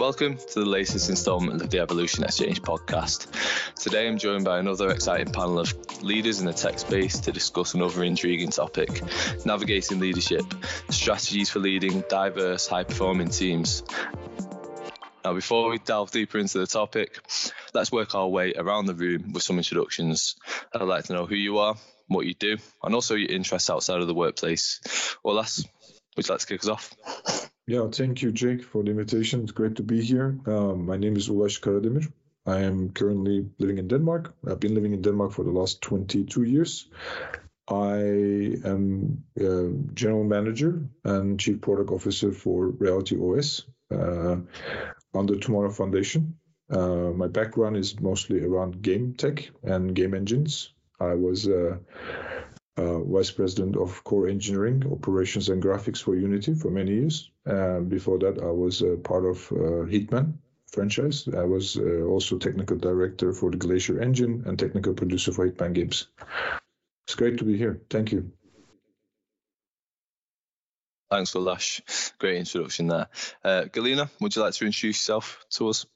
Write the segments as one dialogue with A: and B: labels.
A: Welcome to the latest instalment of the Evolution Exchange podcast. Today I'm joined by another exciting panel of leaders in the tech space to discuss another intriguing topic navigating leadership, strategies for leading diverse, high performing teams. Now, before we delve deeper into the topic, let's work our way around the room with some introductions. I'd like to know who you are, what you do, and also your interests outside of the workplace. Ulas, would you like to kick us off?
B: Yeah, thank you, Jake, for the invitation. It's great to be here. Um, my name is Ulas Karademir. I am currently living in Denmark. I've been living in Denmark for the last 22 years. I am general manager and chief product officer for RealityOS uh, under TMRW Foundation. Uh, my background is mostly around game tech and game engines. I was uh, vice president of core engineering, operations, and graphics for Unity for many years. Uh, before that, I was uh, part of uh, Hitman franchise. I was uh, also technical director for the Glacier engine and technical producer for Hitman games. It's great to be here. Thank you.
A: Thanks, Lash. Great introduction there. Uh, Galina, would you like to introduce yourself to us?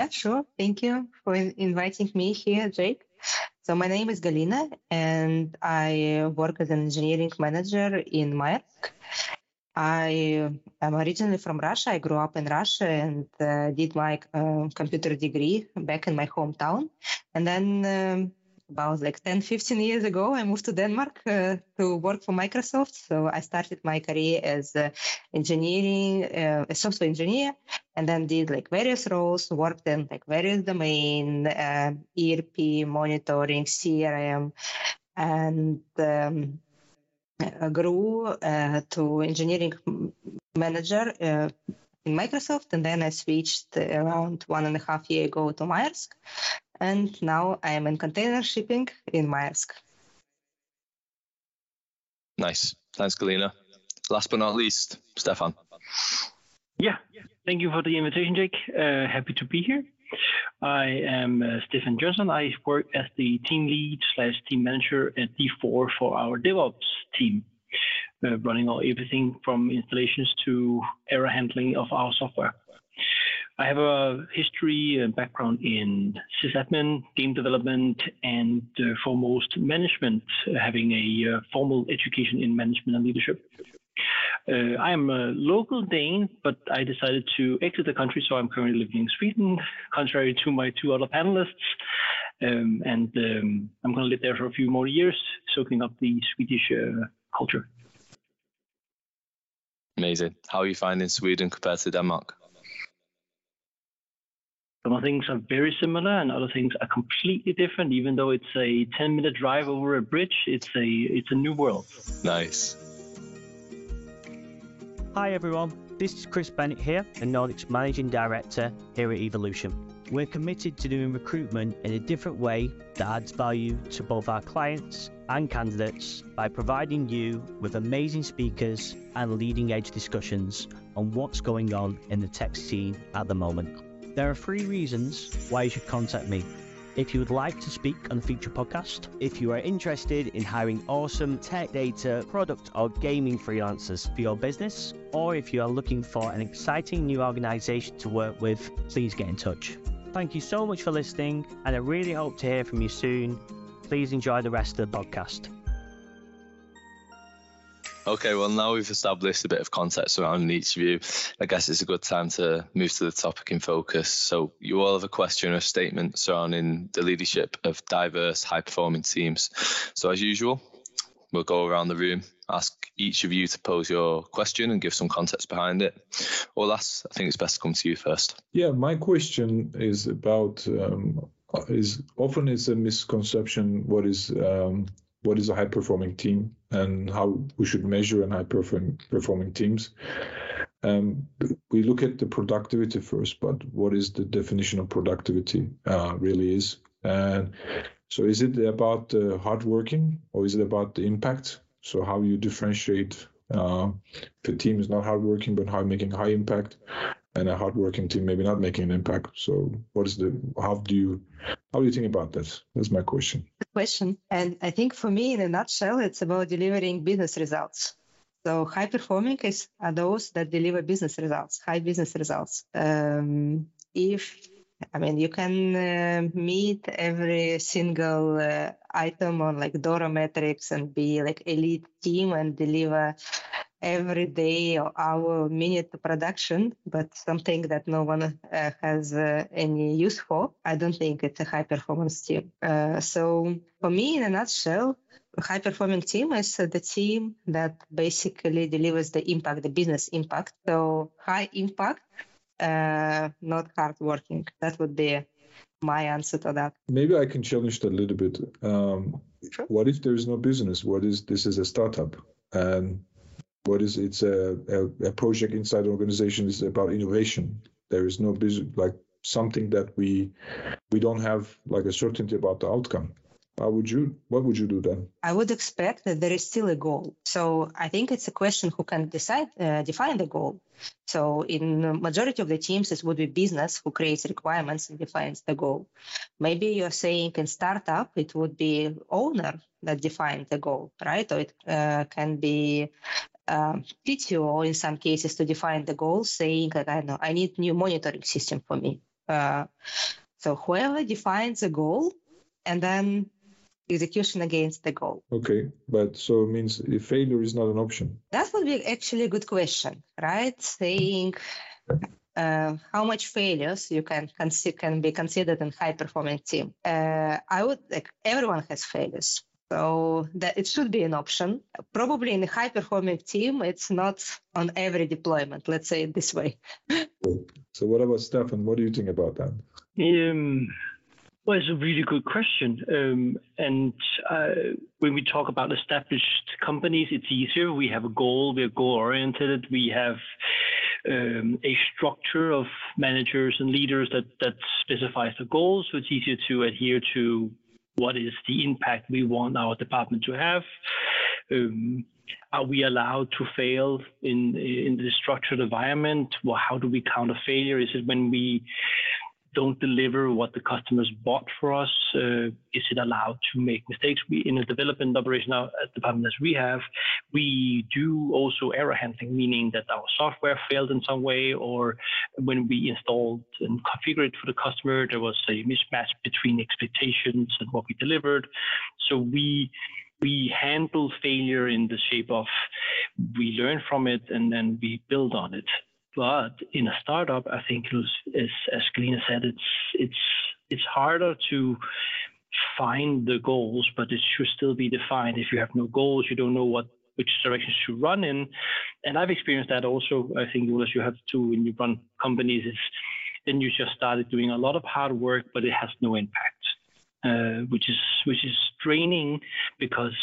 C: Yeah, sure. Thank you for inviting me here, Jake. So my name is Galina, and I work as an engineering manager in Maersk. I am originally from Russia. I grew up in Russia and uh, did my uh, computer degree back in my hometown. And then um, about like 10, 15 years ago, I moved to Denmark uh, to work for Microsoft. So I started my career as uh, engineering, uh, a software engineer, and then did like various roles, worked in like various domain, uh, ERP, monitoring, CRM, and um, grew uh, to engineering manager uh, in Microsoft, and then I switched around one and a half year ago to Maersk, and now I am in container shipping in Maersk.
A: Nice. Thanks, Galina. Last but not least, Stephan.
D: Yeah, thank you for the invitation, Jake. Uh, happy to be here. I am uh, Stephan Jønsson. I work as the team lead slash team manager at D4 for our DevOps team, uh, running all everything from installations to error handling of our software. I have a history and background in sysadmin, game development, and uh, foremost management, having a uh, formal education in management and leadership. Uh, I am a local Dane, but I decided to exit the country, so I'm currently living in Sweden, contrary to my two other panelists. Um, and um, I'm going to live there for a few more years, soaking up the Swedish uh, culture.
A: Amazing. How are you finding Sweden compared to Denmark?
D: Some things are very similar, and other things are completely different. Even though it's a 10-minute drive over a bridge, it's a it's a new world.
A: Nice.
E: Hi everyone, this is Chris Bennett here, the Nordics Managing Director here at Evolution. We're committed to doing recruitment in a different way that adds value to both our clients and candidates by providing you with amazing speakers and leading edge discussions on what's going on in the tech scene at the moment. There are three reasons why you should contact me. If you would like to speak on a future podcast, if you are interested in hiring awesome tech data, product, or gaming freelancers for your business, or if you are looking for an exciting new organization to work with, please get in touch. Thank you so much for listening, and I really hope to hear from you soon. Please enjoy the rest of the podcast.
A: Okay, well, now we've established a bit of context around each of you. I guess it's a good time to move to the topic in focus. So, you all have a question or statement surrounding the leadership of diverse, high performing teams. So, as usual, we'll go around the room, ask each of you to pose your question and give some context behind it. Ulas, I think it's best to come to you first.
B: Yeah, my question is about um, is often it's a misconception what is um, what is a high performing team and how we should measure an high performing teams. Um, we look at the productivity first, but what is the definition of productivity uh, really is? And so, is it about uh, hard working or is it about the impact? So, how you differentiate uh, if a team is not hard working but how making high impact, and a hardworking team maybe not making an impact. So, what is the how do you how do you think about that? That's my question.
C: Good question, and I think for me, in a nutshell, it's about delivering business results. So high performing is are those that deliver business results, high business results. Um, if I mean, you can uh, meet every single uh, item on like DORA metrics and be like elite team and deliver every day or hour, minute production, but something that no one uh, has uh, any use for. I don't think it's a high performance team. Uh, so for me, in a nutshell, high performing team is the team that basically delivers the impact, the business impact. So high impact, uh, not hard working. That would be my answer to that.
B: Maybe I can challenge that a little bit. Um, sure. What if there is no business? What is this is a startup and what is it's a, a, a project inside an organization is about innovation. There is no business like something that we we don't have like a certainty about the outcome. How would you what would you do then?
C: I would expect that there is still a goal. So i think it's a question who can decide uh, define the goal. So in majority of the teams it would be business who creates requirements and defines the goal. Maybe you're saying in startup it would be owner that defines the goal right? Or it uh, can be um, PTO in some cases to define the goal, saying that I know I need new monitoring system for me. Uh, so whoever defines a goal and then execution against the goal.
B: Okay, but so it means failure is not an option.
C: That would be actually a good question, right? Saying uh, how much failures you can can be considered in high performing team. Uh, I would like everyone has failures. So that it should be an option. Probably in a high performing team, it's not on every deployment. Let's say it this way.
B: so what about Stephan? What do you think about that?
D: Um, well, it's a really good question. Um, and uh, when we talk about established companies, it's easier. We have a goal, we're goal oriented, we have um, a structure of managers and leaders that, that specifies the goals. So it's easier to adhere to what is the impact we want our department to have. Um, are we allowed to fail in in the structured environment? Well, how do we counter failure? Is it when we don't deliver what the customers bought for us? Uh, is it allowed to make mistakes? We, in a development operation uh, department as we have, we do also error handling, meaning that our software failed in some way, or when we installed and configured for the customer, there was a mismatch between expectations and what we delivered. So we we handle failure in the shape of we learn from it and then we build on it. But in a startup, I think, as, as Galina said, it's it's it's harder to find the goals, but it should still be defined. If you have no goals, you don't know what which direction to run in. And I've experienced that also. I think as you have to when you run companies, is then you just started doing a lot of hard work, but it has no impact, uh, which is which is draining because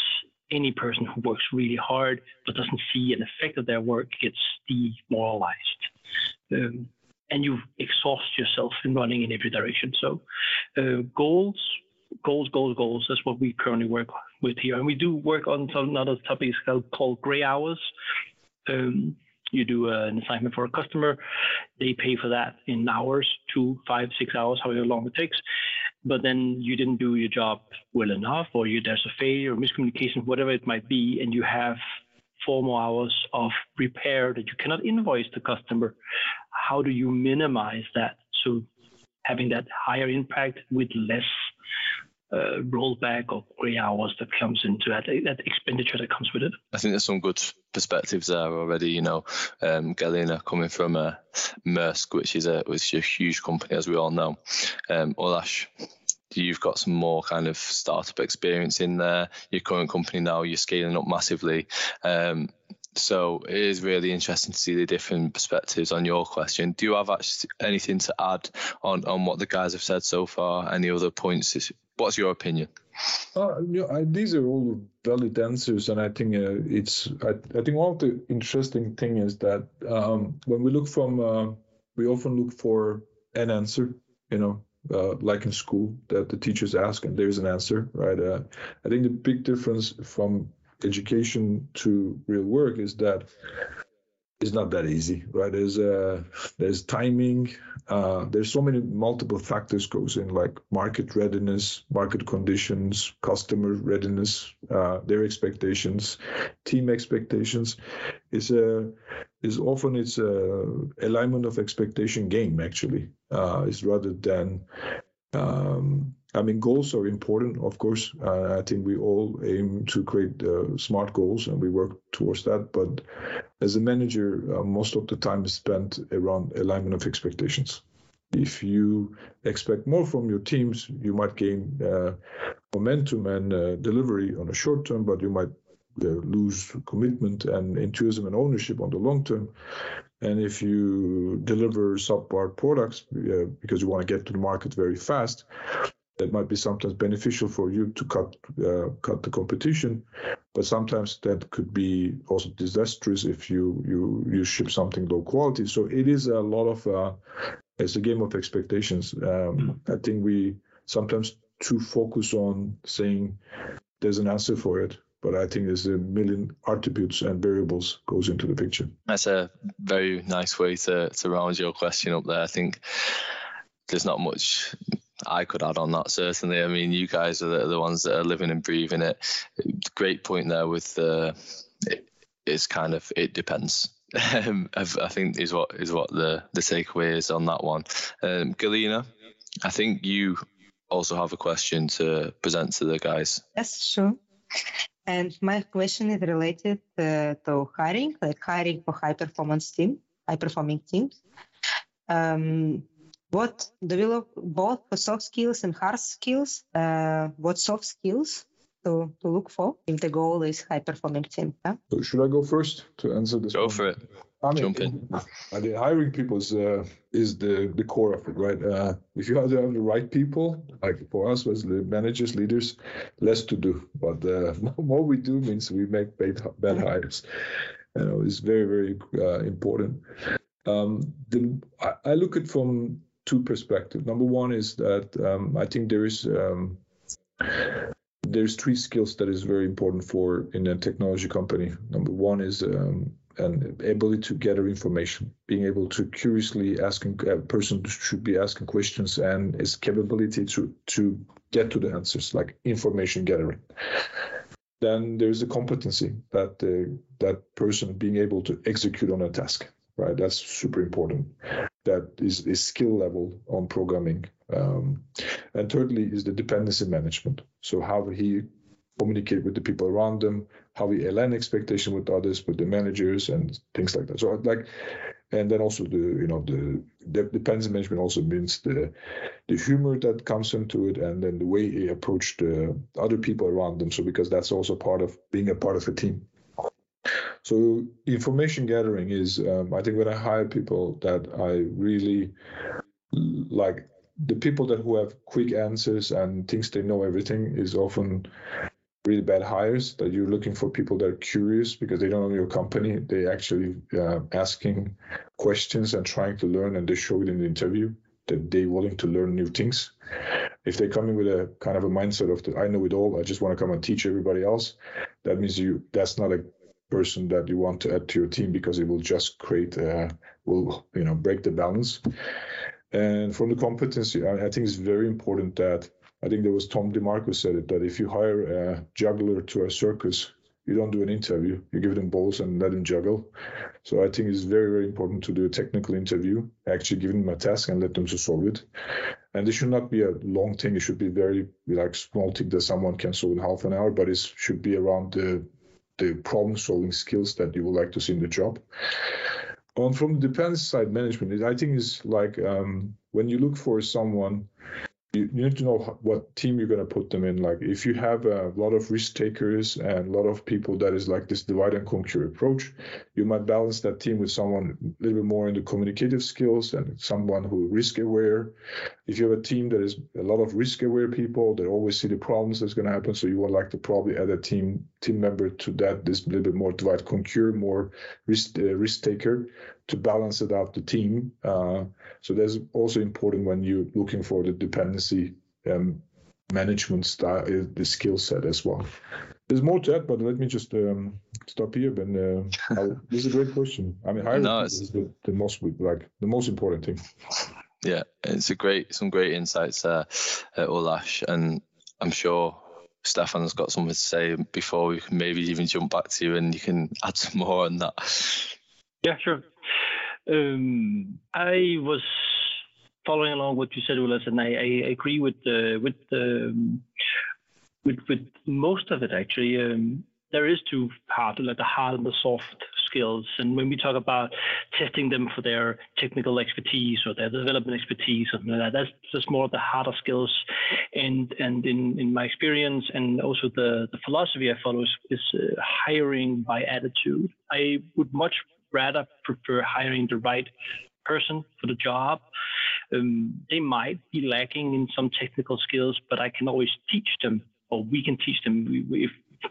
D: any person who works really hard but doesn't see an effect of their work gets demoralized. Um, and you exhaust yourself in running in every direction. So, uh, goals, goals, goals, goals. That's what we currently work with here, and we do work on some another topics called gray hours. Um, you do an assignment for a customer, they pay for that in hours, two, five, six hours, however long it takes but then you didn't do your job well enough, or you, there's a failure, or miscommunication, whatever it might be, and you have four more hours of repair that you cannot invoice the customer. How do you minimize that? So having that higher impact with less uh, rollback or gray hours that comes into that, that expenditure that comes with it.
A: I think there's some good perspectives there already. You know, um, Galina coming from uh, Maersk, which is a which is a huge company as we all know. Um, Ulas, you've got some more kind of startup experience in there. Your current company now, you're scaling up massively. Um, so it is really interesting to see the different perspectives on your question. Do you have actually anything to add on, on what the guys have said so far? Any other points? What's your opinion?
B: Uh, you know, I, these are all valid answers, and I think uh, it's. I, I, think one of the interesting thing is that um, when we look from, uh, we often look for an answer. You know, uh, like in school, that the teachers ask and there's an answer, right? Uh, I think the big difference from education to real work is that it's not that easy, right? There's uh, there's timing. Uh, there's so many multiple factors goes in, like market readiness, market conditions, customer readiness, uh, their expectations, team expectations. Is a is often it's a alignment of expectation game actually. Uh, is rather than um, I mean, goals are important, of course. Uh, I think we all aim to create uh, smart goals and we work towards that. But as a manager, uh, most of the time is spent around alignment of expectations. If you expect more from your teams, you might gain uh, momentum and uh, delivery on a short term, but you might uh, lose commitment and enthusiasm and ownership on the long term. And if you deliver subpar products because you want to get to the market very fast, that might be sometimes beneficial for you to cut uh, cut the competition, but sometimes that could be also disastrous if you you you ship something low quality. So it is a lot of uh, it's a game of expectations. Um, I think we sometimes too focus on saying there's an answer for it but I think there's a million attributes and variables goes into the picture.
A: That's a very nice way to, to round your question up there. I think there's not much I could add on that certainly. I mean, you guys are the, the ones that are living and breathing it. Great point there with the. It, it's kind of it depends. Um, I think is what is what the the takeaway is on that one. Um, Galina, I think you also have a question to present to the guys.
C: Yes, sure. And my question is related uh, to hiring, like hiring for high performance team, high performing teams. Um, what develop both for soft skills and hard skills? Uh, what soft skills to, to look for if the goal is high performing team?
B: Yeah? So should I go first to answer this?
A: Go one? for it. I mean, Jump in.
B: I mean, hiring people is uh, is the the core of it, right? Uh, if you have to have the right people, like for us as the managers, leaders, less to do, but uh, more we do means we make bad, bad hires. You know, it's very very uh, important. Um, the, I, I, look at from two perspectives. Number one is that um, I think there is um, there's three skills that is very important for in a technology company. Number one is um, an ability to gather information, being able to curiously asking a person should be asking questions and his capability to to get to the answers, like information gathering. Then there's a competency that uh, that person being able to execute on a task, right? That's super important. That is, is skill level on programming. Um, and thirdly is the dependency management. So how he communicate with the people around them, how we align expectation with others, with the managers and things like that. So like, and then also the you know the, the dependency management also means the the humor that comes into it, and then the way he approach the other people around them. So because that's also part of being a part of a team. So information gathering is, um, I think, when I hire people that I really like the people that who have quick answers and thinks they know everything is often really bad hires that you're looking for people that are curious because they don't know your company. They actually uh, asking questions and trying to learn and they show it in the interview that they're willing to learn new things. If they come in with a kind of a mindset of the, i know it all i just want to come and teach everybody else that means you that's not a person that you want to add to your team because it will just create uh, will you know break the balance and from the competency I, I think it's very important that I think there was Tom DeMarco said it that if you hire a juggler to a circus, you don't do an interview. You give them balls and let them juggle. So I think it's very, very important to do a technical interview, actually give them a task and let them to solve it. And this should not be a long thing. It should be very like small thing that someone can solve in half an hour, but it should be around the the problem solving skills that you would like to see in the job. On from the defense side management, I think is like um, when you look for someone you, need to know what team you're going to put them in. Like if you have a lot of risk takers and a lot of people that is like this divide and conquer approach, you might balance that team with someone a little bit more in the communicative skills and someone who risk aware. If you have a team that is a lot of risk aware people that always see the problems that's going to happen, so you would like to probably add a team team member to that. This little bit more divide conquer, more risk uh, risk taker to balance it out the team. Uh, so that's also important when you're looking for the dependency um, management style, uh, the skill set as well. there's more to that, but let me just um, stop here. But uh, this is a great question. I mean, hiring no, is the, the most like the most important thing.
A: Yeah, it's a great some great insights there, uh, Ulas, and I'm sure Stephan's got something to say before we can maybe even jump back to you and you can add some more on that.
D: Yeah, sure. Um, I was following along what you said, Ulas, and I, I agree with the with the with with most of it actually. Um, there is two parts, like the hard and the soft skills. And when we talk about testing them for their technical expertise or their development expertise, something like that, that's just more of the harder skills. And and in, in my experience and also the, the philosophy I follow is, is uh, hiring by attitude. I would much rather prefer hiring the right person for the job. Um, they might be lacking in some technical skills, but I can always teach them, or we can teach them. We, if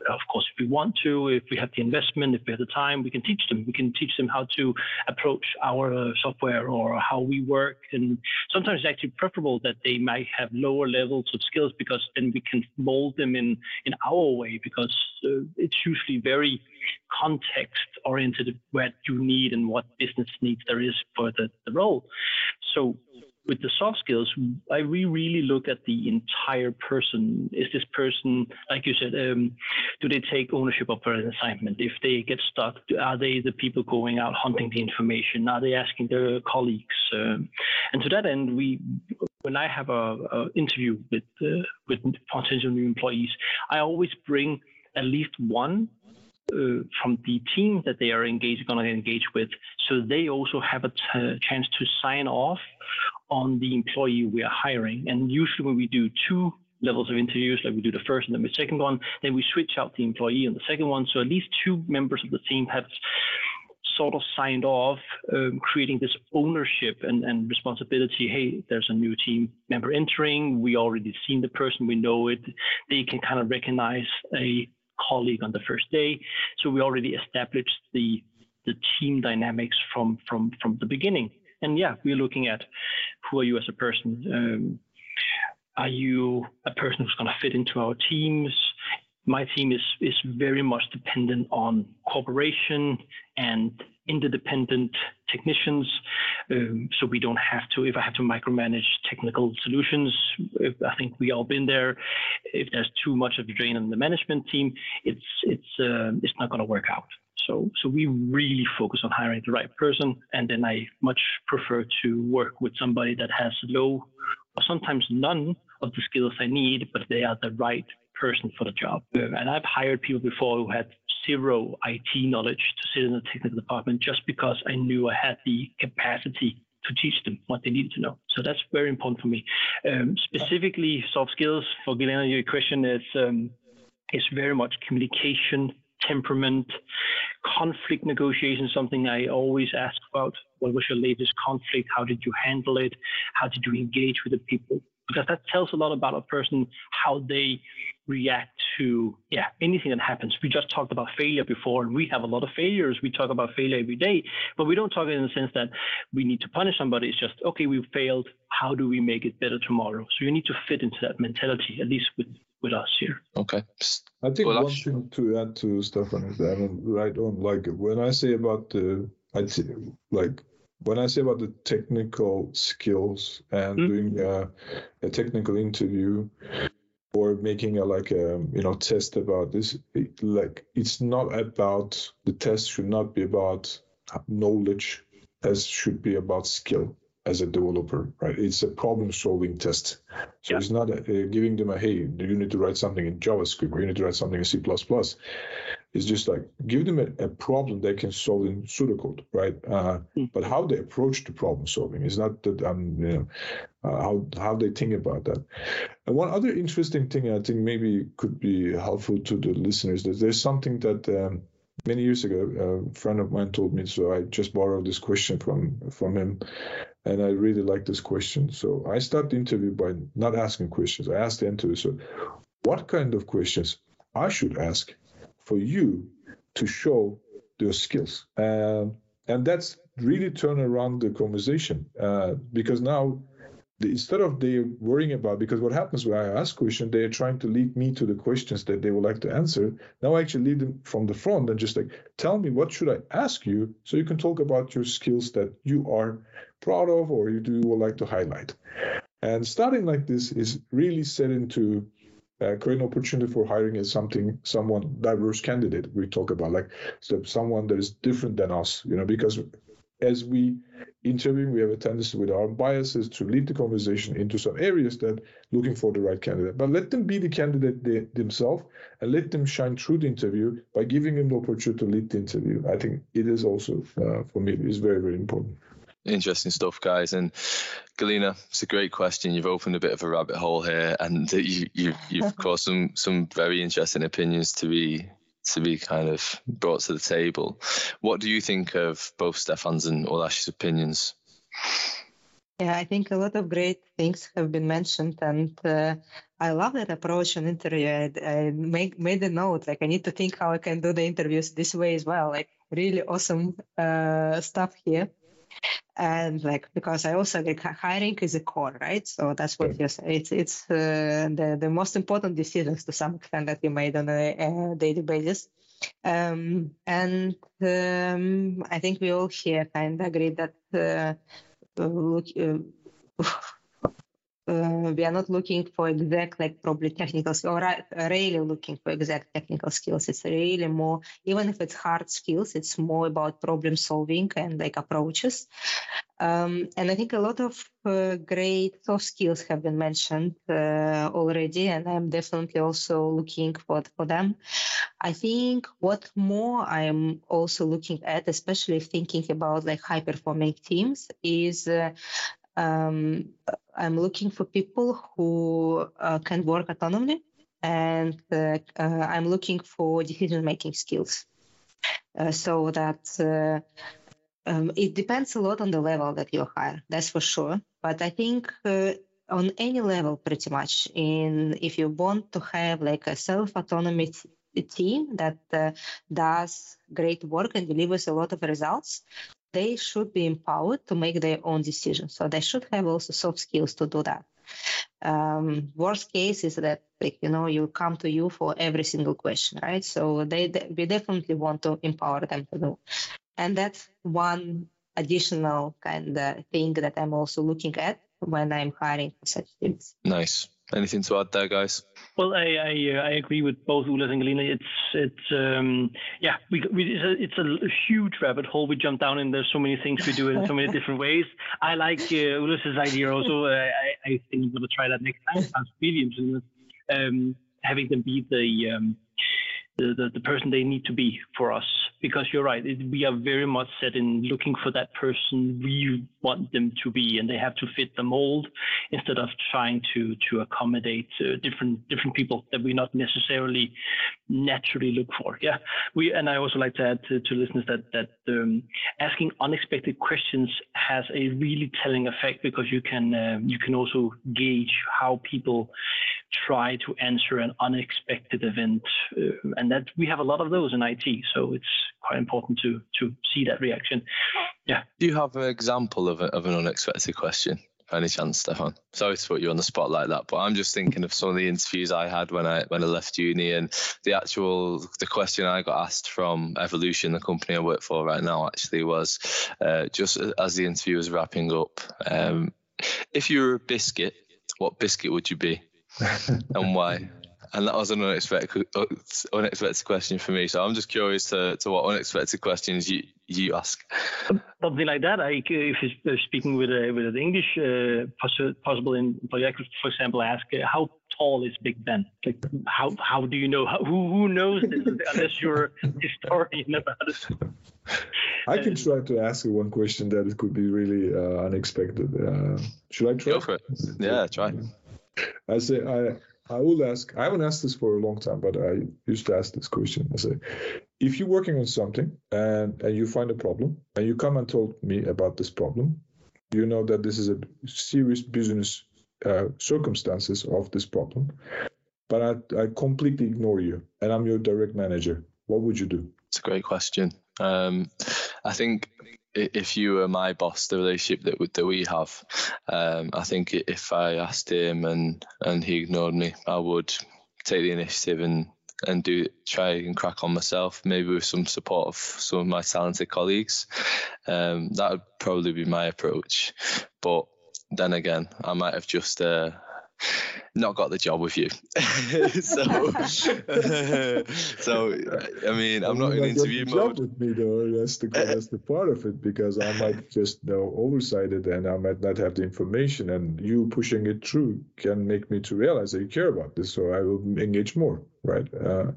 D: of course, if we want to, if we have the investment, if we have the time, we can teach them. We can teach them how to approach our uh, software or how we work. And sometimes it's actually preferable that they might have lower levels of skills because then we can mold them in, in our way because uh, it's usually very context oriented what you need and what business needs there is for the, the role. So with the soft skills, I we really look at the entire person. Is this person, like you said, um, do they take ownership of an assignment? If they get stuck, are they the people going out hunting the information? Are they asking their colleagues? Um, and to that end, we, when I have a, a interview with uh, with potential new employees, I always bring at least one uh, from the team that they are engaged, going to engage with, so they also have a t- chance to sign off on the employee we are hiring. And usually, when we do two levels of interviews, like we do the first and then the second one, then we switch out the employee on the second one. So at least two members of the team have sort of signed off, um, creating this ownership and, and responsibility. Hey, there's a new team member entering. We already seen the person. We know it. They can kind of recognize a colleague on the first day. So we already established the the team dynamics from from from the beginning. And yeah, we're looking at who are you as a person. Um, are you a person who's going to fit into our teams? My team is is very much dependent on cooperation and interdependent technicians. Um, so we don't have to, if I have to micromanage technical solutions, if, I think we all been there. If there's too much of a drain on the management team, it's it's uh, it's not going to work out. So so we really focus on hiring the right person, and then I much prefer to work with somebody that has low or sometimes none of the skills I need, but they are the right person for the job. And I've hired people before who had zero IT knowledge to sit in the technical department just because I knew I had the capacity to teach them what they needed to know. So that's very important for me. Um, specifically, soft skills for Galina, your question is um, is very much communication, temperament, conflict negotiation. Something I always ask about. What was your latest conflict? How did you handle it? How did you engage with the people? Because that tells a lot about a person, how they react to yeah anything that happens. We just talked about failure before, and we have a lot of failures. We talk about failure every day, but we don't talk in the sense that we need to punish somebody. It's just okay, we failed. How do we make it better tomorrow? So you need to fit into that mentality, at least with with us here.
A: Okay.
B: I think well, one thing to add to Stephan is that I mean, right on. Like when I say about the, I say, like when I say about the technical skills and mm-hmm. doing a, a technical interview, or making a like a you know test about this it, like it's not about the test should not be about knowledge as should be about skill as a developer right it's a problem solving test so yeah. it's not a, uh, giving them a hey you need to write something in javascript or you need to write something in c++ it's just like give them a, a problem they can solve in pseudocode, right? Uh, mm. But how they approach the problem solving is not that um, you know, uh, how how they think about that. And one other interesting thing I think maybe could be helpful to the listeners that there's something that um, many years ago a friend of mine told me, so I just borrowed this question from from him, and I really like this question. So I start the interview by not asking questions. I asked the interviewer, so what kind of questions I should ask for you to show your skills. Um, and that's really turn around the conversation uh, because now instead of they worrying about because what happens when I ask questions, they are trying to lead me to the questions that they would like to answer. Now I actually lead them from the front and just like tell me what should I ask you so you can talk about your skills that you are proud of or you do would like to highlight. And starting like this is really set into uh, create an opportunity for hiring as something someone diverse candidate we talk about like so someone that is different than us you know because as we interview, we have a tendency with our biases to lead the conversation into some areas that looking for the right candidate. But let them be the candidate they, themselves and let them shine through the interview by giving them the opportunity to lead the interview. I think it is also, uh, for me, is very, very important.
A: Interesting stuff, guys. And Galina, it's a great question. You've opened a bit of a rabbit hole here, and you, you, you've caused some some very interesting opinions to be to be kind of brought to the table. What do you think of both Stephan's and Ulas's opinions?
C: Yeah, I think a lot of great things have been mentioned, and uh, I love that approach on interview. I, I make, made a note, like I need to think how I can do the interviews this way as well. Like really awesome uh, stuff here and like because I also like hiring is a core, right? So that's what you say. It's it's uh, the the most important decisions to some extent that you made on a, a daily basis. Um, and um, I think we all here kind of agree that uh, look, uh, uh, we are not looking for exact like probably technical skills or really looking for exact technical skills. It's really more even if it's hard skills it's more about problem solving and like approaches. Um, and i think a lot of uh, great soft skills have been mentioned uh, already and i'm definitely also looking for, for them. I think what more i'm also looking at especially thinking about like high performing teams is uh, um, I'm looking for people who uh, can work autonomously, and uh, uh, I'm looking for decision-making skills. Uh, so that uh, um, it depends a lot on the level that you hire. That's for sure. But I think uh, on any level, pretty much, in if you want to have like a self-autonomy team that does great work and delivers a lot of results, they should be empowered to make their own decisions. So they should have also soft skills to do that. Um, worst case is that like, you know you come to you for every single question, right? So they, they we definitely want to empower them to do, and that's one additional kind of thing that I'm also looking at when I'm hiring such teams.
A: Nice. Anything to add there, guys?
D: Well, I I, uh, I agree with both Ulas and Galina. It's it's um, yeah, we, we it's, a, it's a huge rabbit hole we jump down in. There's so many things we do in so many different ways. I like uh, Ulas's idea also. Uh, I I think I'm gonna try that next time. Sounds really interesting. Um, having them be the um, the, the, the person they need to be for us because you're right it, we are very much set in looking for that person we want them to be and they have to fit the mold instead of trying to to accommodate uh, different different people that we not necessarily naturally look for yeah we and i also like to add to, to listeners that that um, asking unexpected questions has a really telling effect because you can uh, you can also gauge how people try to answer an unexpected event, uh, and that we have a lot of those in IT. So it's quite important to to see that reaction. Yeah.
A: Do you have an example of, a, of an unexpected question? By any chance, Stephan? Sorry to put you on the spot like that, but I'm just thinking of some of the interviews I had when I when I left uni, and the actual the question I got asked from Evolution, the company I work for right now, actually was uh, just as the interview was wrapping up. Um, if you were a biscuit, what biscuit would you be? and why? And that was an unexpected unexpected question for me. So I'm just curious to, to what unexpected questions you you ask.
D: Something like that. I, if you're speaking with a, with an English uh, possible in, I could, for example, ask uh, how tall is Big Ben? Like how how do you know? How, who who knows this unless you're a historian about it?
B: I can try to ask you one question that it could be really uh, unexpected. Uh, should I try?
A: Go for it. Yeah, try.
B: I say I I will ask. I haven't asked this for a long time, but I used to ask this question. I say, if you're working on something and and you find a problem and you come and told me about this problem, you know that this is a serious business uh, circumstances of this problem, but I, I completely ignore you and I'm your direct manager. What would you do?
A: It's a great question. Um, I think if you were my boss, the relationship that that we have, um, I think if I asked him and and he ignored me, I would take the initiative and and do try and crack on myself, maybe with some support of some of my talented colleagues. Um, that would probably be my approach. But then again, I might have just uh, not got the job with you. so, so I mean, I'm not in interview mode.
B: Job with me though. That's the that's the part of it because I might just know oversight it and I might not have the information. And you pushing it through can make me to realize that you care about this. So I will engage more, right? Uh,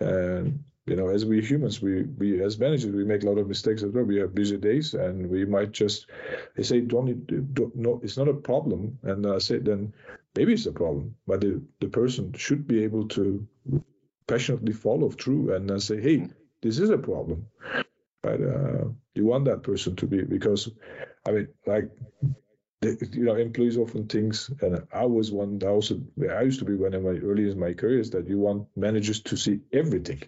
B: and you know, as we humans, we we as managers, we make a lot of mistakes as well. We have busy days, and we might just they say don't, need, don't no, it's not a problem, and I say then maybe it's a problem, but the the person should be able to passionately follow through and say, hey, this is a problem, but uh, you want that person to be because, I mean, like you know, employees often things, and I was one. I also, I used to be one of my early in my career is that you want managers to see everything,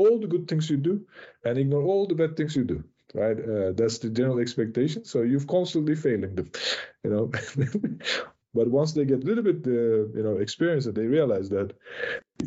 B: all the good things you do, and ignore all the bad things you do. Right? Uh, that's the general expectation. So you're constantly failing them, you know. but once they get a little bit, uh, you know, experience, and they realize that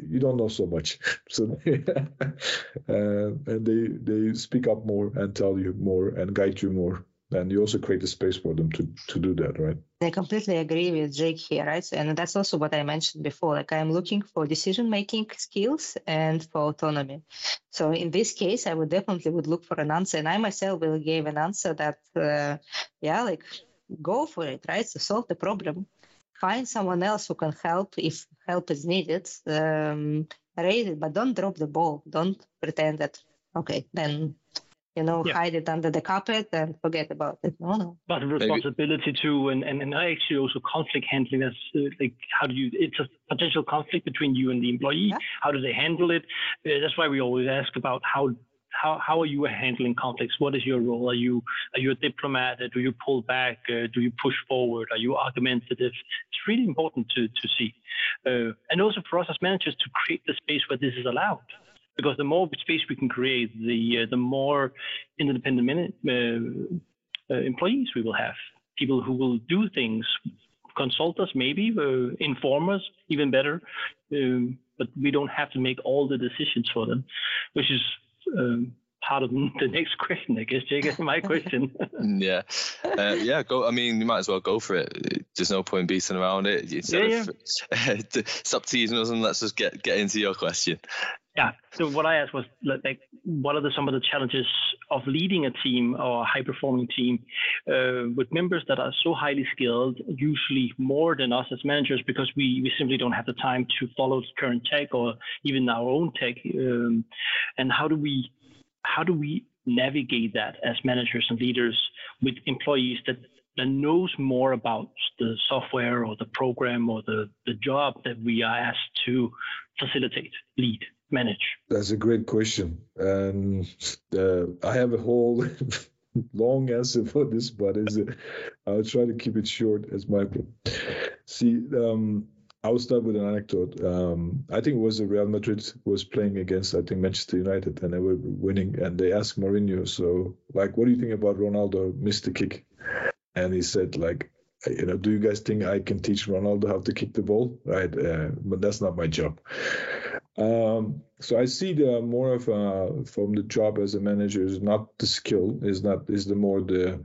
B: you don't know so much, so uh, and they they speak up more and tell you more and guide you more. And you also create a space for them to to do that right?
C: I completely agree with jake here right? And that's also what i mentioned before. Like i'm looking for decision making skills and for autonomy. So in this case i would definitely would look for an answer. And i myself will give an answer that uh, yeah like go for it right to solve the problem find someone else who can help if help is needed um, raise it but don't drop the ball don't pretend that okay then you know, yeah. hide it under the carpet and forget about it. No, no.
D: But responsibility too, and, and, and actually also conflict handling. That's uh, like how do you? It's a potential conflict between you and the employee. Yeah. How do they handle it? Uh, that's why we always ask about how. How, how are you handling conflicts? What is your role? Are you are you a diplomat? Do you pull back? Uh, do you push forward? Are you argumentative? It's really important to to see, uh, and also for us as managers to create the space where this is allowed because the more space we can create, the uh, the more independent uh, uh, employees we will have. People who will do things, consult us, maybe uh, inform us, even better. Um, but we don't have to make all the decisions for them, which is um, part of the next question, I guess, Jake. my question.
A: yeah, uh, yeah. Go. I mean, you might as well go for it. There's no point beating around it. Instead yeah, yeah. Of, stop teasing us and let's just get get into your question.
D: Yeah. So what I asked was like, what are the, some of the challenges of leading a team or a high performing team uh, with members that are so highly skilled, usually more than us as managers, because we, we simply don't have the time to follow current tech or even our own tech. Um, and how do we how do we navigate that as managers and leaders with employees that that knows more about the software or the program or the, the job that we are asked to facilitate, lead manage?
B: That's a great question. And uh, I have a whole long answer for this, but is I'll try to keep it short as my see. Um, I'll start with an anecdote. Um, I think it was Real Madrid was playing against I think Manchester United and they were winning and they asked Mourinho, so like, what do you think about Ronaldo missed the kick? And he said like, you know, do you guys think I can teach Ronaldo how to kick the ball? Right, uh, but that's not my job. Um, so I see the more of uh, from the job as a manager is not the skill, is not is the more the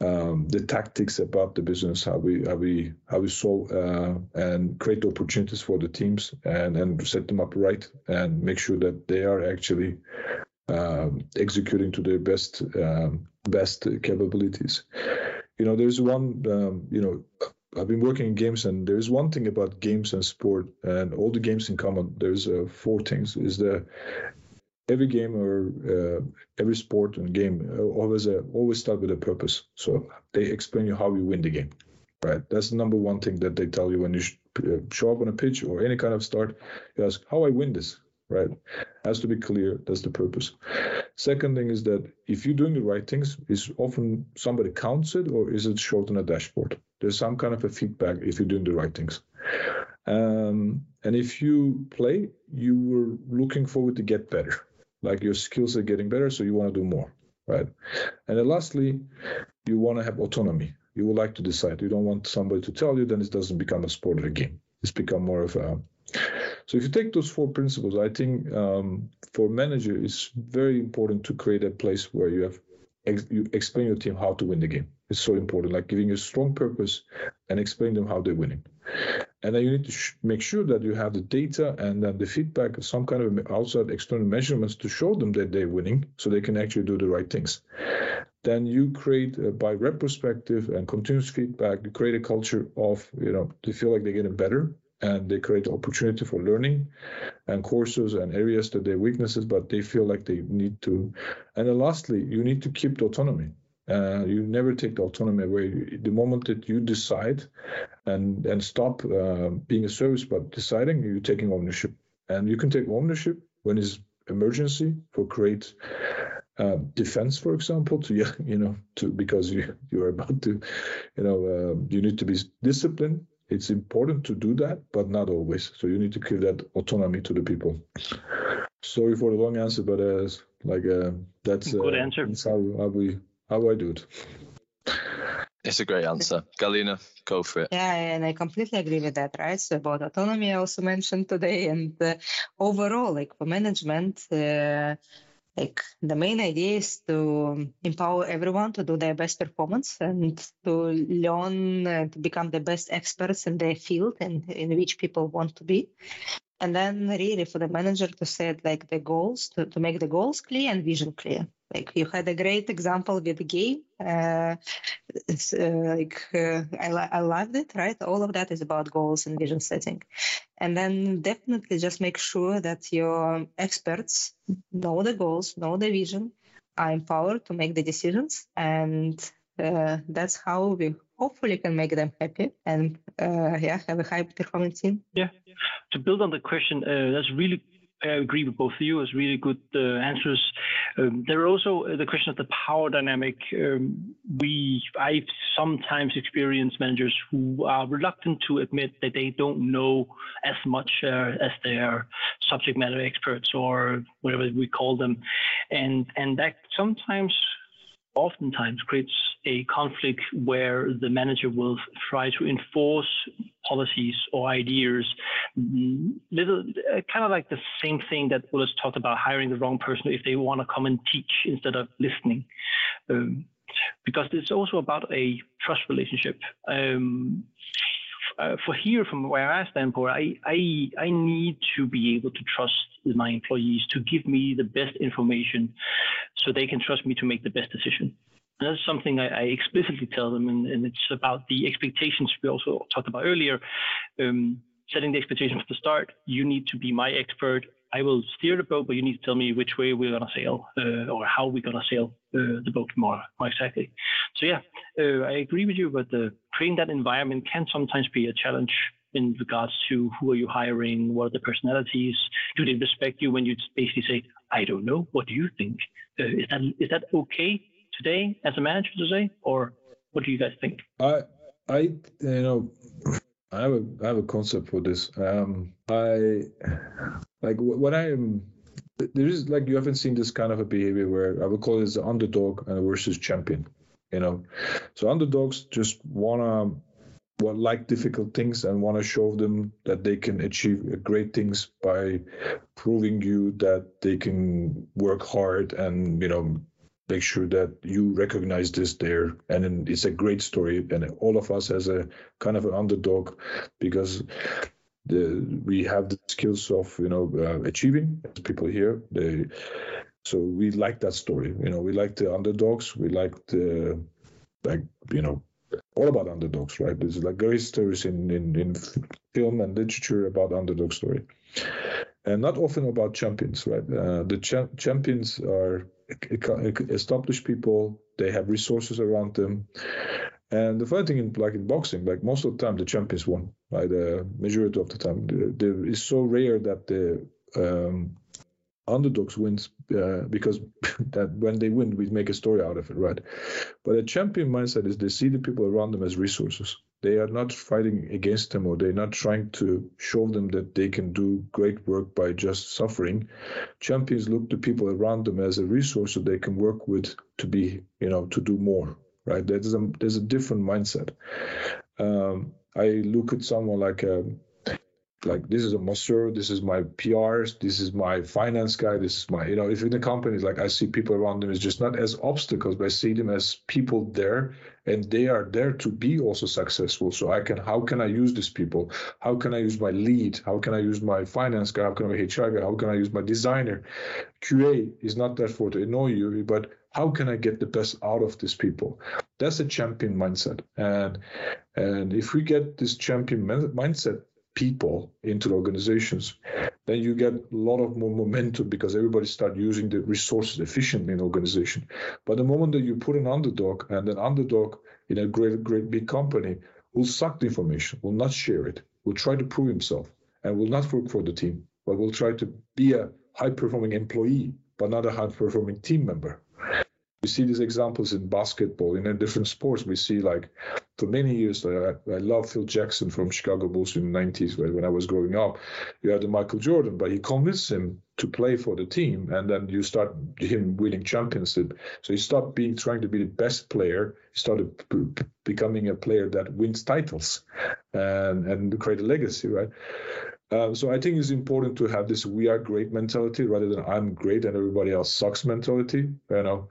B: um, the tactics about the business, how we how we how we solve uh, and create opportunities for the teams and and set them up right and make sure that they are actually um, executing to their best um, best capabilities. You know, there's one um, you know I've been working in games, and there's one thing about games and sport, and all the games in common. There's uh, four things: is that every game or uh, every sport and game uh, always uh, always start with a purpose. So they explain you how you win the game, right? That's the number one thing that they tell you when you uh, show up on a pitch or any kind of start. You ask how I win this, right? Has to be clear. That's the purpose. Second thing is that if you're doing the right things, is often somebody counts it or is it showed on a dashboard? There's some kind of a feedback if you're doing the right things. Um, and if you play, you were looking forward to get better. Like your skills are getting better, so you want to do more. right? And then lastly, you want to have autonomy. You would like to decide. You don't want somebody to tell you, then it doesn't become a sport or a game. It's become more of a. So if you take those four principles, I think um, for manager, it's very important to create a place where you have ex- you explain your team how to win the game. It's so important, like giving a strong purpose and explain them how they're winning. And then you need to sh- make sure that you have the data and then the feedback, some kind of outside external measurements to show them that they're winning, so they can actually do the right things then you create uh, by retrospective and continuous feedback you create a culture of you know they feel like they're getting better and they create opportunity for learning and courses and areas that they're weaknesses but they feel like they need to. And then lastly you need to keep the autonomy. Uh, you never take the autonomy away. The moment that you decide and and stop uh, being a service but deciding you're taking ownership. And you can take ownership when it's emergency for create uh, defense, for example, to you know to because you you are about to, you know, uh, you need to be disciplined. It's important to do that, but not always. So you need to give that autonomy to the people. Sorry for the long answer, but uh, like uh, that's
D: good answer.
B: That's how, how we how I do it.
A: It's a great answer. Galina, go for it.
C: Yeah, and I completely agree with that, right? So about autonomy, I also mentioned today, and uh, overall, like for management, uh, like the main idea is to empower everyone to do their best performance and to learn uh, to become the best experts in their field and in which people want to be and then really for the manager to set like the goals to, to make the goals clear and vision clear. Like you had a great example with the game. Uh, uh, like uh, I, I loved it right? All of that is about goals and vision setting. And then definitely just make sure that your experts know the goals know the vision are empowered to make the decisions. And uh, that's how we hopefully can make them happy and uh, yeah have a high performing team
D: yeah to build on the question uh, that's really I agree with both of you. It's really good uh, answers. Um, there are also uh, the question of the power dynamic. Um, we, I've sometimes experienced managers who are reluctant to admit that they don't know as much uh, as their subject matter experts or whatever we call them, and and that sometimes oftentimes creates a conflict where the manager will try to enforce policies or ideas. Little uh, kind of like the same thing that Ulas talked about hiring the wrong person if they want to come and teach instead of listening. Um, because it's also about a trust relationship. Um, uh, for here from where I stand for I, I I need to be able to trust my employees to give me the best information so they can trust me to make the best decision. And that's something I, I explicitly tell them, and, and, it's about the expectations we also talked about earlier. Um, setting the expectation from the start. You need to be my expert. I will steer the boat, but you need to tell me which way we're gonna sail uh, or how we're gonna sail uh, the boat more, more exactly. So yeah, uh, I agree with you, but creating that environment can sometimes be a challenge in regards to who are you hiring, what are the personalities, do they respect you when you basically say, I don't know, what do you think? Uh, is that is that okay today as a manager to say, or what do you guys think?
B: I I you know I have a I have a concept for this. Um, I like when I am there is like you haven't seen this kind of a behavior where I would call it the underdog and versus champion. You know, so underdogs just wanna what like difficult things and want to show them that they can achieve great things by proving you that they can work hard and you know make sure that you recognize this there. And it's a great story and all of us as a kind of an underdog because the, we have the skills of you know uh, achieving people here. They so we like that story you know we like the underdogs we like the like you know all about underdogs, right? There's like great stories in, in, in film and literature about underdog story, and not often about champions, right? Uh, the cha- champions are established people; they have resources around them. And the funny thing, in like in boxing, like most of the time, the champions won. Right, the majority of the time, the, the, it's so rare that the um, underdogs wins uh, because that when they win we make a story out of it right but a champion mindset is they see the people around them as resources They are not fighting against them or they're not trying to show them that they can do great work by just suffering. Champions look to people around them as a resource that they can work with to be, you know, to do more, right? There's a, there's a different mindset. Um, I look at someone like a, um, like this is a masseur, this is my PRs, this is my finance guy, this is my, you know, if in the company, like I see people around them, it's just not as obstacles, but I see them as people there and they are there to be also successful. So I can, how can I use these people? How can I use my lead? How can I use my finance guy? How can I HR guy? How can I use my designer? QA is not there for to annoy you, but how can I get the best out of these people? That's a champion mindset. And and if we get this champion mindset people into the organizations, then you get a lot of more momentum because everybody start using the resources efficiently in organization. But the moment that you put an underdog and an underdog in a great, great big company will suck the information, will not share it, will try to prove himself, and will not work for the team, but will try to be a high performing employee, but not a high performing team member. We see these examples in basketball, in different sports. We see like for many years, I, I love Phil Jackson from Chicago Bulls in the 90s when I was growing up. You had the Michael Jordan, but he convinced him to play for the team, and then you start him winning championships. So he stopped being trying to be the best player. He started p- becoming a player that wins titles and and create a legacy, right? Uh, so I think it's important to have this "we are great" mentality rather than "I'm great and everybody else sucks" mentality. You know,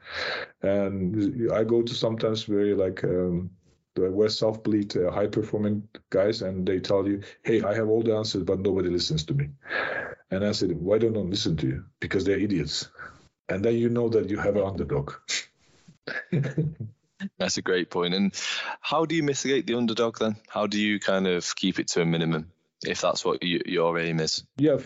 B: and I go to sometimes very like um, the West South Bleed uh, high performing guys, and they tell you, "Hey, I have all the answers, but nobody listens to me." And I said, "Why don't they listen to you? Because they're idiots." And then you know that you have an underdog.
A: That's a great point. And how do you mitigate the underdog then? How do you kind of keep it to a minimum? If that's what you, your aim is.
B: Yeah,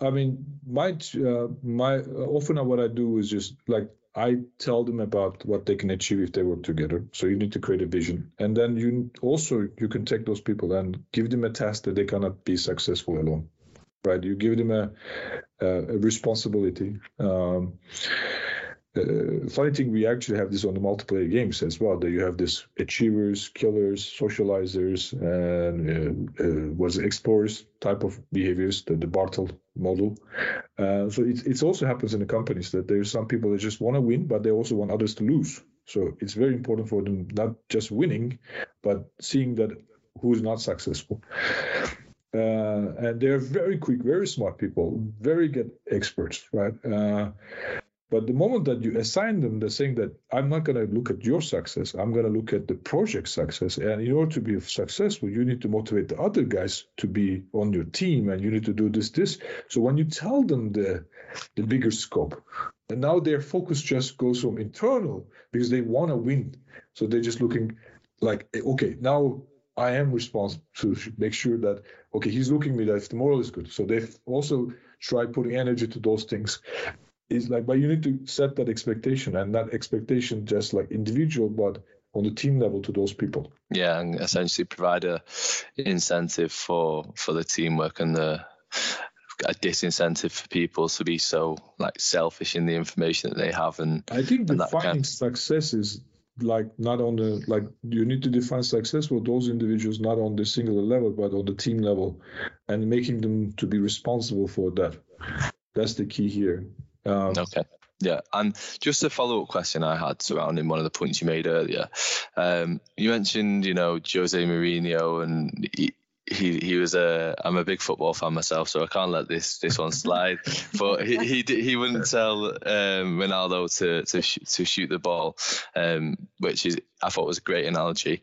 B: I mean, my uh, my often what I do is just like I tell them about what they can achieve if they work together. So you need to create a vision, and then you also you can take those people and give them a task that they cannot be successful alone. Right? You give them a, a, a responsibility. Um, uh, funny thing, we actually have this on the multiplayer games as well. That you have this achievers, killers, socializers, and uh, uh, was explorers type of behaviors, the, the Bartle model. Uh, so it it also happens in the companies that there's some people that just want to win, but they also want others to lose. So it's very important for them not just winning, but seeing that who's not successful. Uh, and they're very quick, very smart people, very good experts, right? Uh, but the moment that you assign them, they're saying that I'm not going to look at your success. I'm going to look at the project success. And in order to be successful, you need to motivate the other guys to be on your team, and you need to do this, this. So when you tell them the the bigger scope, and now their focus just goes from internal because they want to win. So they're just looking like, okay, now I am responsible to make sure that okay, he's looking me that if the moral is good. So they've also tried putting energy to those things is like but you need to set that expectation and that expectation just like individual but on the team level to those people.
A: Yeah and essentially provide a incentive for for the teamwork and the a disincentive for people to be so like selfish in the information that they have and
B: i think defining kind of... success is like not on the like you need to define success for those individuals not on the singular level but on the team level and making them to be responsible for that. That's the key here
A: um, okay. Yeah, and just a follow up question I had surrounding one of the points you made earlier. Um, you mentioned, you know, Jose Mourinho, and he, he he was a. I'm a big football fan myself, so I can't let this this one slide. but he he he wouldn't tell um, Ronaldo to to sh- to shoot the ball, um, which is I thought was a great analogy.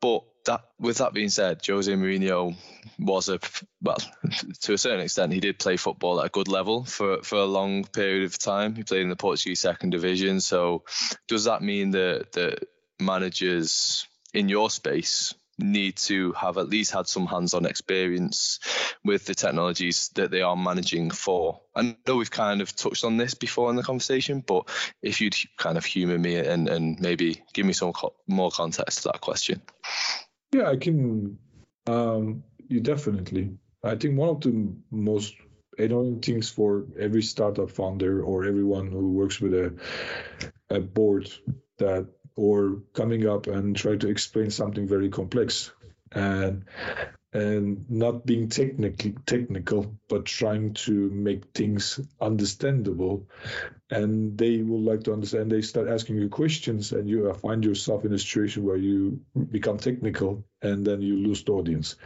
A: But that with that being said, Jose Mourinho was a well to a certain extent he did play football at a good level for for a long period of time. He played in the Portuguese second division. So does that mean that that managers in your space need to have at least had some hands-on experience with the technologies that they are managing for. I know we've kind of touched on this before in the conversation, but if you'd kind of humour me and, and maybe give me some co- more context to that question.
B: Yeah, I can. Um, you definitely. I think one of the most annoying things for every startup founder or everyone who works with a a board that or coming up and try to explain something very complex and and not being technically technical but trying to make things understandable. And they would like to understand they start asking you questions and you uh, find yourself in a situation where you become technical and then you lose the audience.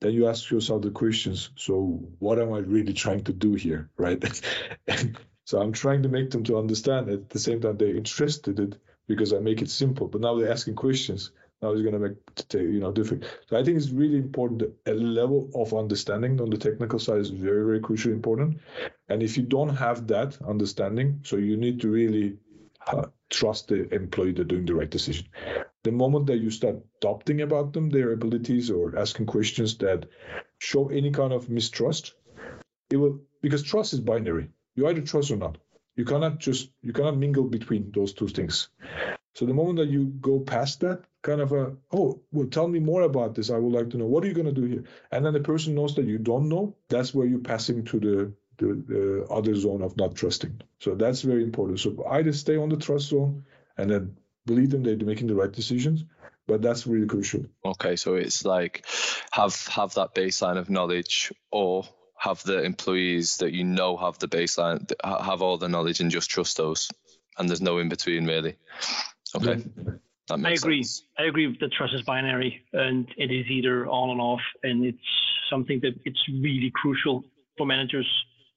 B: Then you ask yourself the questions so what am i really trying to do here? Right? So i'm trying to make them to understand. At the same time they're interested in it because i make it simple. But now they're asking questions now it's going to make you know different so i think it's really important a level of understanding on the technical side is very very crucially important. And if you don't have that understanding so you need to really uh, trust the employee they're doing the right decision. The moment that you start doubting about them their abilities or asking questions that show any kind of mistrust it will because trust is binary. You either trust or not. You cannot just you cannot mingle between those two things so the moment that you go past that, kind of a, oh, well, tell me more about this. I would like to know. What are you going to do here? And then the person knows that you don't know. That's where you're passing to the, the, the other zone of not trusting. So that's very important. So either stay on the trust zone and then believe them they're making the right decisions. But that's really crucial.
A: Okay, so it's like have have that baseline of knowledge or have the employees that you know have the baseline have all the knowledge and just trust those and there's no in between really Okay.
D: I agree. Sense. I agree that trust is binary and it is either on and off, and it's something that it's really crucial for managers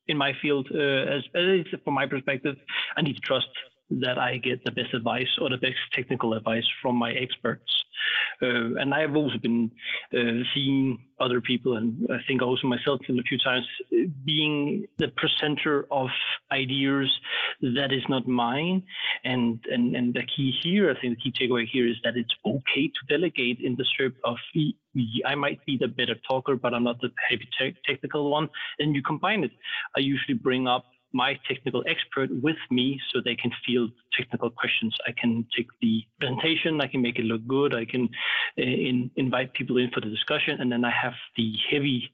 D: in my field. Uh, as, as from my perspective, I need to trust that I get the best advice or the best technical advice from my experts. Uh, and I've also been uh, seeing other people, and I think also myself a few times, being the presenter of ideas that is not mine. And, and, and the key here, I think the key takeaway here is that it's okay to delegate in the script of I might be the better talker, but I'm not the heavy te- technical one. And you combine it. I usually bring up my technical expert with me so they can field technical questions. I can take the presentation, I can make it look good, I can uh, in, invite people in for the discussion, and then I have the heavy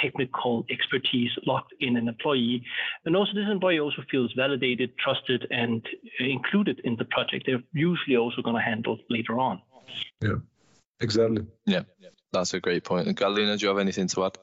D: technical expertise locked in an employee. And also this employee also feels validated, trusted, and included in the project. They're usually also going to handle later on.
B: Yeah, exactly.
A: Yeah, that's a great point. Galina, do you have anything to add?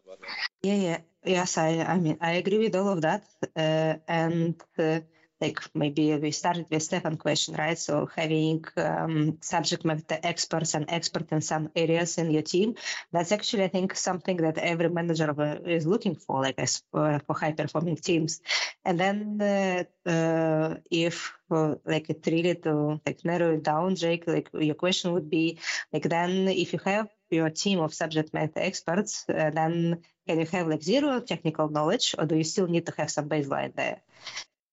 C: Yeah, yeah. Yes, I, I mean, I agree with all of that. Uh, and uh, like maybe we started with Stephan question, right? So having um, subject matter experts and expert in some areas in your team, that's actually, I think, something that every manager is looking for, like as for, for high performing teams. And then uh, uh, if uh, like it really to like narrow it down, Jake, like your question would be like then if you have your team of subject matter experts, uh, then can you have like zero technical knowledge or do you still need to have some baseline there?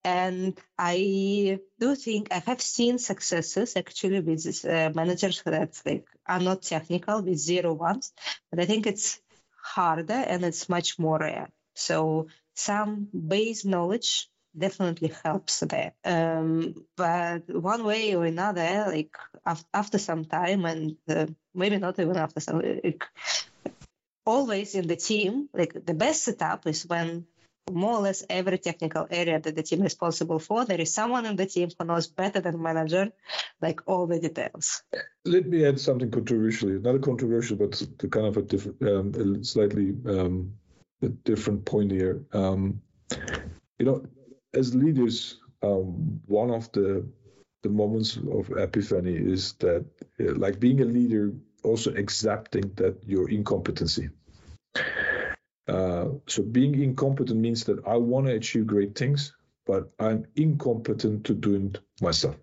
C: And I do think I have seen successes actually with uh, managers that like are not technical with zero ones, but I think it's harder and it's much more rare. So some base knowledge definitely helps there. Um, but one way or another, like af- after some time, and uh, maybe not even after some, like, always in the team, like the best setup is when more or less every technical area that the team is responsible for, there is someone in the team who knows better than manager, like all the details.
B: Let me add something controversial, not controversial, but kind of a different, um, a slightly um, a different point here. Um, you know, as leaders, um, one of the the moments of epiphany is that, uh, like being a leader, also accepting that your incompetency. Uh, so being incompetent means that I want to achieve great things, but I'm incompetent to do it myself.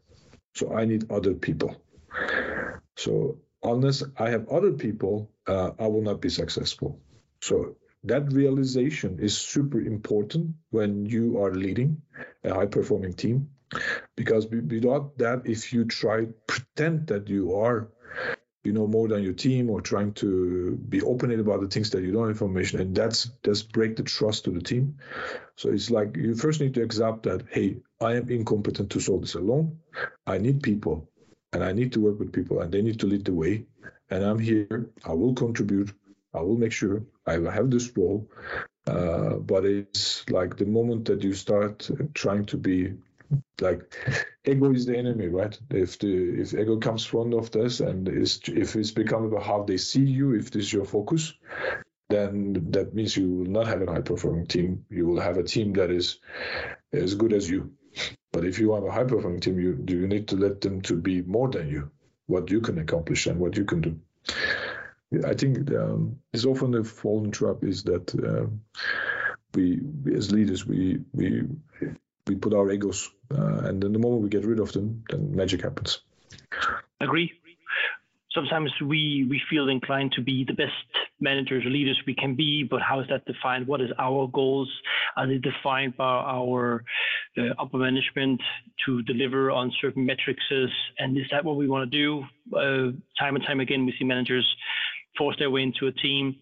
B: So I need other people. So unless I have other people, uh, I will not be successful. So that realization is super important when you are leading a high performing team because without that if you try pretend that you are you know more than your team or trying to be open about the things that you don't have information and that's that's break the trust to the team. So it's like you first need to accept that hey i am incompetent to solve this alone. I need people and i need to work with people and they need to lead the way. And i'm here i will contribute I will make sure I will have this role. Uh, but it's like the moment that you start trying to be like ego is the enemy, right? If the if ego comes front of this and is if it's become about how they see you, if this is your focus, then that means you will not have a high performing team. You will have a team that is as good as you. But if you have a high performing team, you do you need to let them to be more than you, what you can accomplish and what you can do. I think um, it's often the fallen trap is that um, we, we, as leaders we we we put our egos, uh, and then the moment we get rid of them, then magic happens.
D: Agree. Sometimes we we feel inclined to be the best managers or leaders we can be, but how is that defined? What is our goals? Are they defined by our uh, upper management to deliver on certain metrics? And is that what we want to do? Uh, time and time again, we see managers force their way into a team,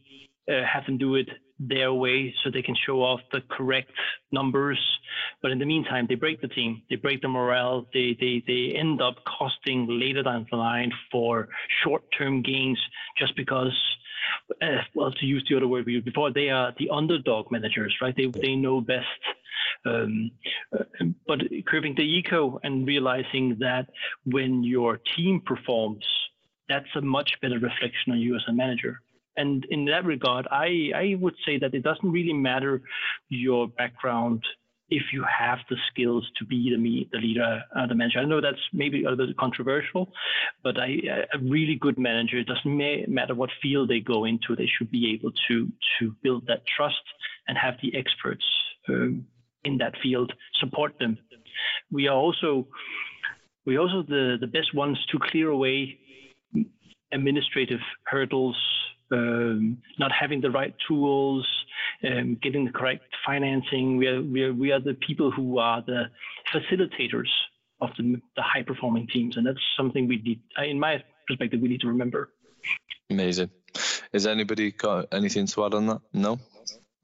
D: uh, have them do it their way so they can show off the correct numbers. But in the meantime, they break the team, they break the morale, they they they end up costing later down the line for short-term gains just because. Uh, well, to use the other word we used before, they are the underdog managers, right? They they know best. Um, uh, but curbing the ego and realizing that when your team performs, that's a much better reflection on you as a manager. And in that regard, I, I would say that it doesn't really matter your background if you have the skills to be the, the leader, uh, the manager. I know that's maybe a little bit controversial, but I, a really good manager, it doesn't matter what field they go into, they should be able to, to build that trust and have the experts um, in that field support them. We are also we also the, the best ones to clear away administrative hurdles um, not having the right tools, um, getting the correct financing. We are, we, are, we are the people who are the facilitators of the, the high performing teams. And that's something we need, in my perspective, we need to remember.
A: Amazing. Has anybody got anything to add on that? No?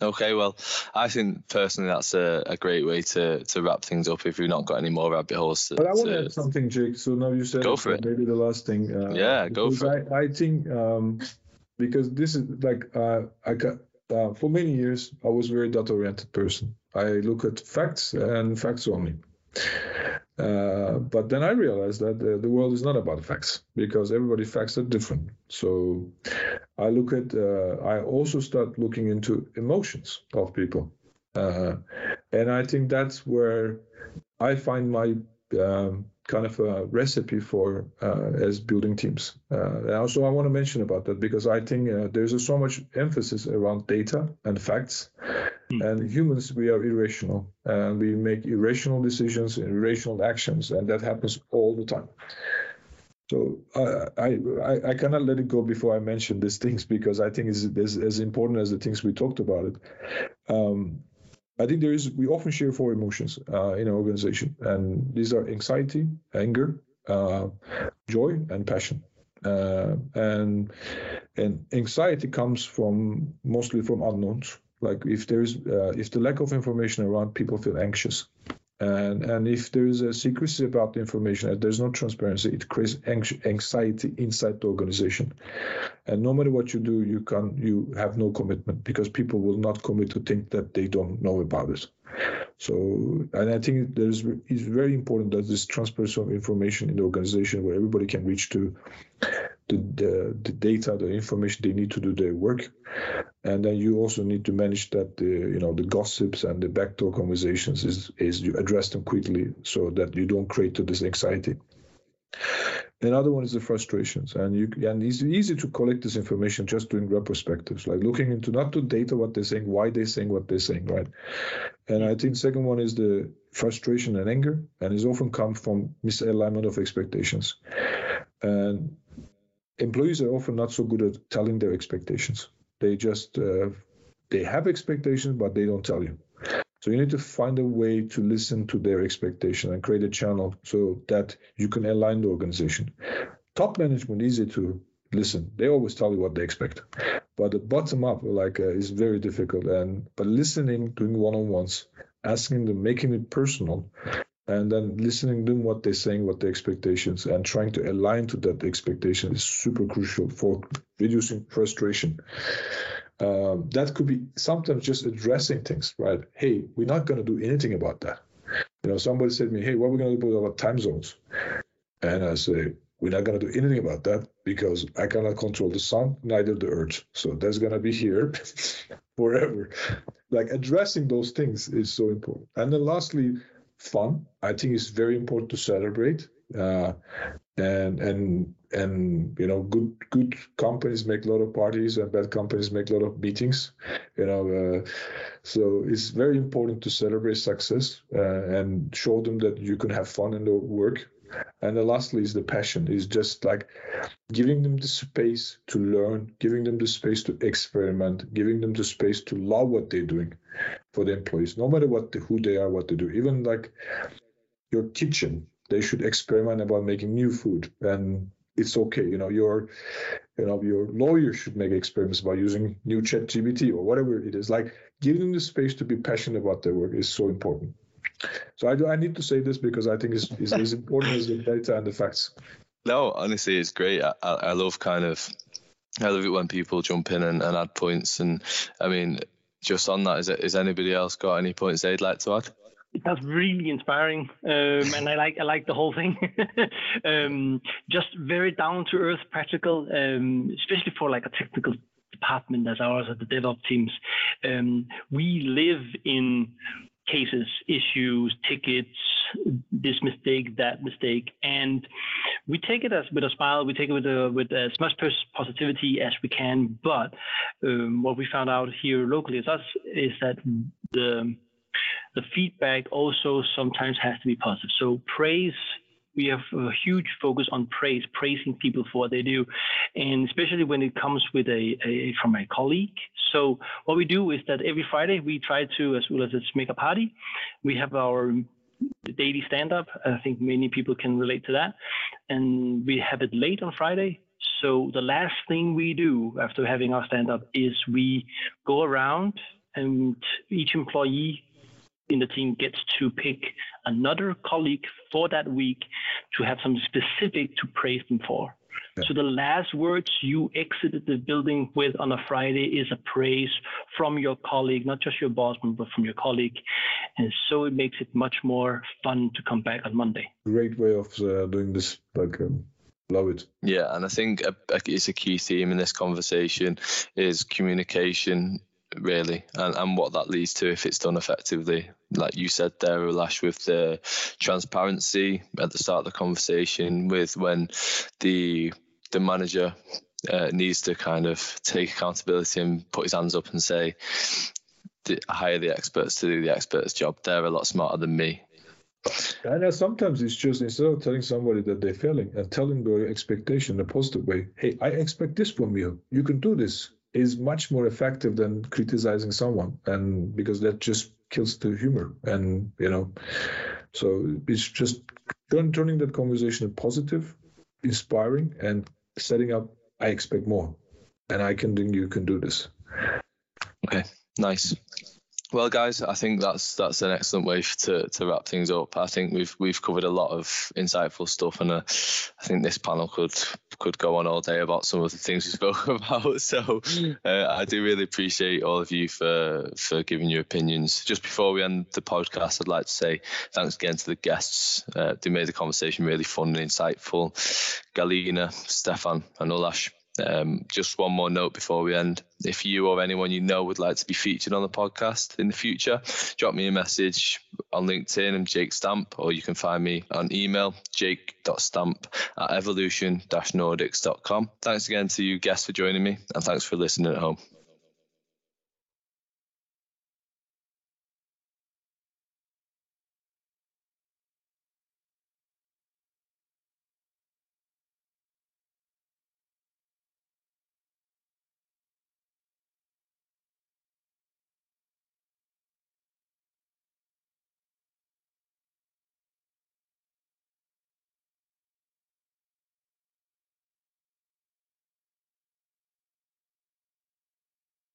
A: Okay, well, I think personally that's a, a great way to, to wrap things up if we've not got any more rabbit holes. To,
B: but I want
A: to
B: add something, Jake. So now you said
A: go for it.
B: maybe the last thing.
A: Uh, yeah, go for
B: I,
A: it.
B: I think um, because this is like uh, I got uh, for many years I was a very data oriented person. I look at facts and facts only. Uh, but then I realized that the, the, world is not about facts because everybody facts are different. So I look at, uh, I also start looking into emotions of people. Uh, and I think that's where I find my um, kind of a recipe for uh, as building teams. Uh, also, I want to mention about that because I think uh, there's a, so much emphasis around data and facts. Mm. And humans, we are irrational, and we make irrational decisions, irrational actions, and that happens all the time. So I, I I cannot let it go before I mention these things because I think it's, it's as important as the things we talked about it. Um, I think there is we often share four emotions uh, in an organization, and these are anxiety, anger, uh, joy, and passion. Uh, and and anxiety comes from mostly from unknowns. Like if there's uh, if the lack of information around, people feel anxious. And, and if there is a secrecy about the information there's no transparency, it creates anxiety inside the organization. And no matter what you do, you can you have no commitment because people will not commit to think that they don't know about it. So, and I think there's it's very important that this transparency of information in the organization where everybody can reach to the, the, the data, the information they need to do their work, and then you also need to manage that the you know the gossips and the backdoor conversations is is you address them quickly so that you don't create this anxiety. Another one is the frustrations, and you and it's easy to collect this information just doing retrospectives, like looking into not the data, what they're saying, why they're saying what they're saying, right? And I think second one is the frustration and anger, and it's often come from misalignment of expectations. And employees are often not so good at telling their expectations. They just uh, they have expectations, but they don't tell you. So you need to find a way to listen to their expectation and create a channel so that you can align the organization. Top management easy to listen. They always tell you what they expect, but the bottom up like uh, is very difficult. And but listening, doing one on ones, asking them, making it personal, and then listening to them what they're saying, what their expectations, and trying to align to that expectation is super crucial for reducing frustration. Um, that could be sometimes just addressing things, right? Hey, we're not going to do anything about that. You know, somebody said to me, "Hey, what are we going to do about time zones?" And I say, "We're not going to do anything about that because I cannot control the sun, neither the earth. So that's going to be here forever." Like addressing those things is so important. And then lastly, fun. I think it's very important to celebrate. Uh, and and and you know good good companies make a lot of parties and bad companies make a lot of meetings you know uh, so it's very important to celebrate success uh, and show them that you can have fun in the work and then lastly is the passion is just like giving them the space to learn giving them the space to experiment giving them the space to love what they're doing for the employees. No matter what who they are what they do. Even like your kitchen they should experiment about making new food. And it's okay you know your you know your lawyer should make experiments about using new ChatGPT or whatever it is. Like giving them the space to be passionate about their work is so important. So i do i need to say this because i think it's, it's as important as the data and the facts.
A: No honestly it's great. I, I love kind of i love it when people jump in and, and add points. And i mean just on that is, it, is anybody else got any points they'd like to add
D: that's really inspiring, um, and I like I like the whole thing. um, just very down to earth, practical, um, especially for like a technical department as ours at the DevOps teams. Um, we live in cases, issues, tickets, this mistake, that mistake, and we take it as with a smile. We take it with a, with as much positivity as we can. But um, what we found out here locally is us is that the the feedback also sometimes has to be positive. So praise we have a huge focus on praise, praising people for what they do, and especially when it comes with a, a, from a colleague. So what we do is that every Friday we try to, as well as let's make a party. We have our daily stand-up. I think many people can relate to that, and we have it late on Friday. So the last thing we do after having our stand-up is we go around and each employee in the team gets to pick another colleague for that week to have something specific to praise them for. Yeah. So the last words you exited the building with on a Friday is a praise from your colleague, not just your boss, but from your colleague. And so it makes it much more fun to come back on Monday.
B: Great way of uh, doing this. Like, um, love it.
A: Yeah, and I think a, a, it's a key theme in this conversation is communication really, and, and what that leads to if it's done effectively. Like you said there, Ulas, with the transparency at the start of the conversation, with when the the manager uh, needs to kind of take accountability and put his hands up and say, hire the experts to do the experts' job. They're a lot smarter than me.
B: And sometimes it's just instead of telling somebody that they're failing and telling their expectation in a positive way, hey, I expect this from you. You can do this is much more effective than criticizing someone and because that just kills the humor and you know so it's just turn, turning that conversation positive inspiring and setting up i expect more. And i can think you can do this.
A: Okay nice well, guys, I think that's that's an excellent way to, to wrap things up. I think we've we've covered a lot of insightful stuff, and uh, I think this panel could could go on all day about some of the things we spoke about. So uh, I do really appreciate all of you for for giving your opinions. Just before we end the podcast, I'd like to say thanks again to the guests. Uh, they made the conversation really fun and insightful. Galina, Stephan, and Ulas. Um, just one more note before we end. If you or anyone you know would like to be featured on the podcast in the future, drop me a message on LinkedIn. Jake Stamp, or you can find me on email, jake.stamp at evolution-nordics.com. Thanks again to you guests for joining me, and thanks for listening at home.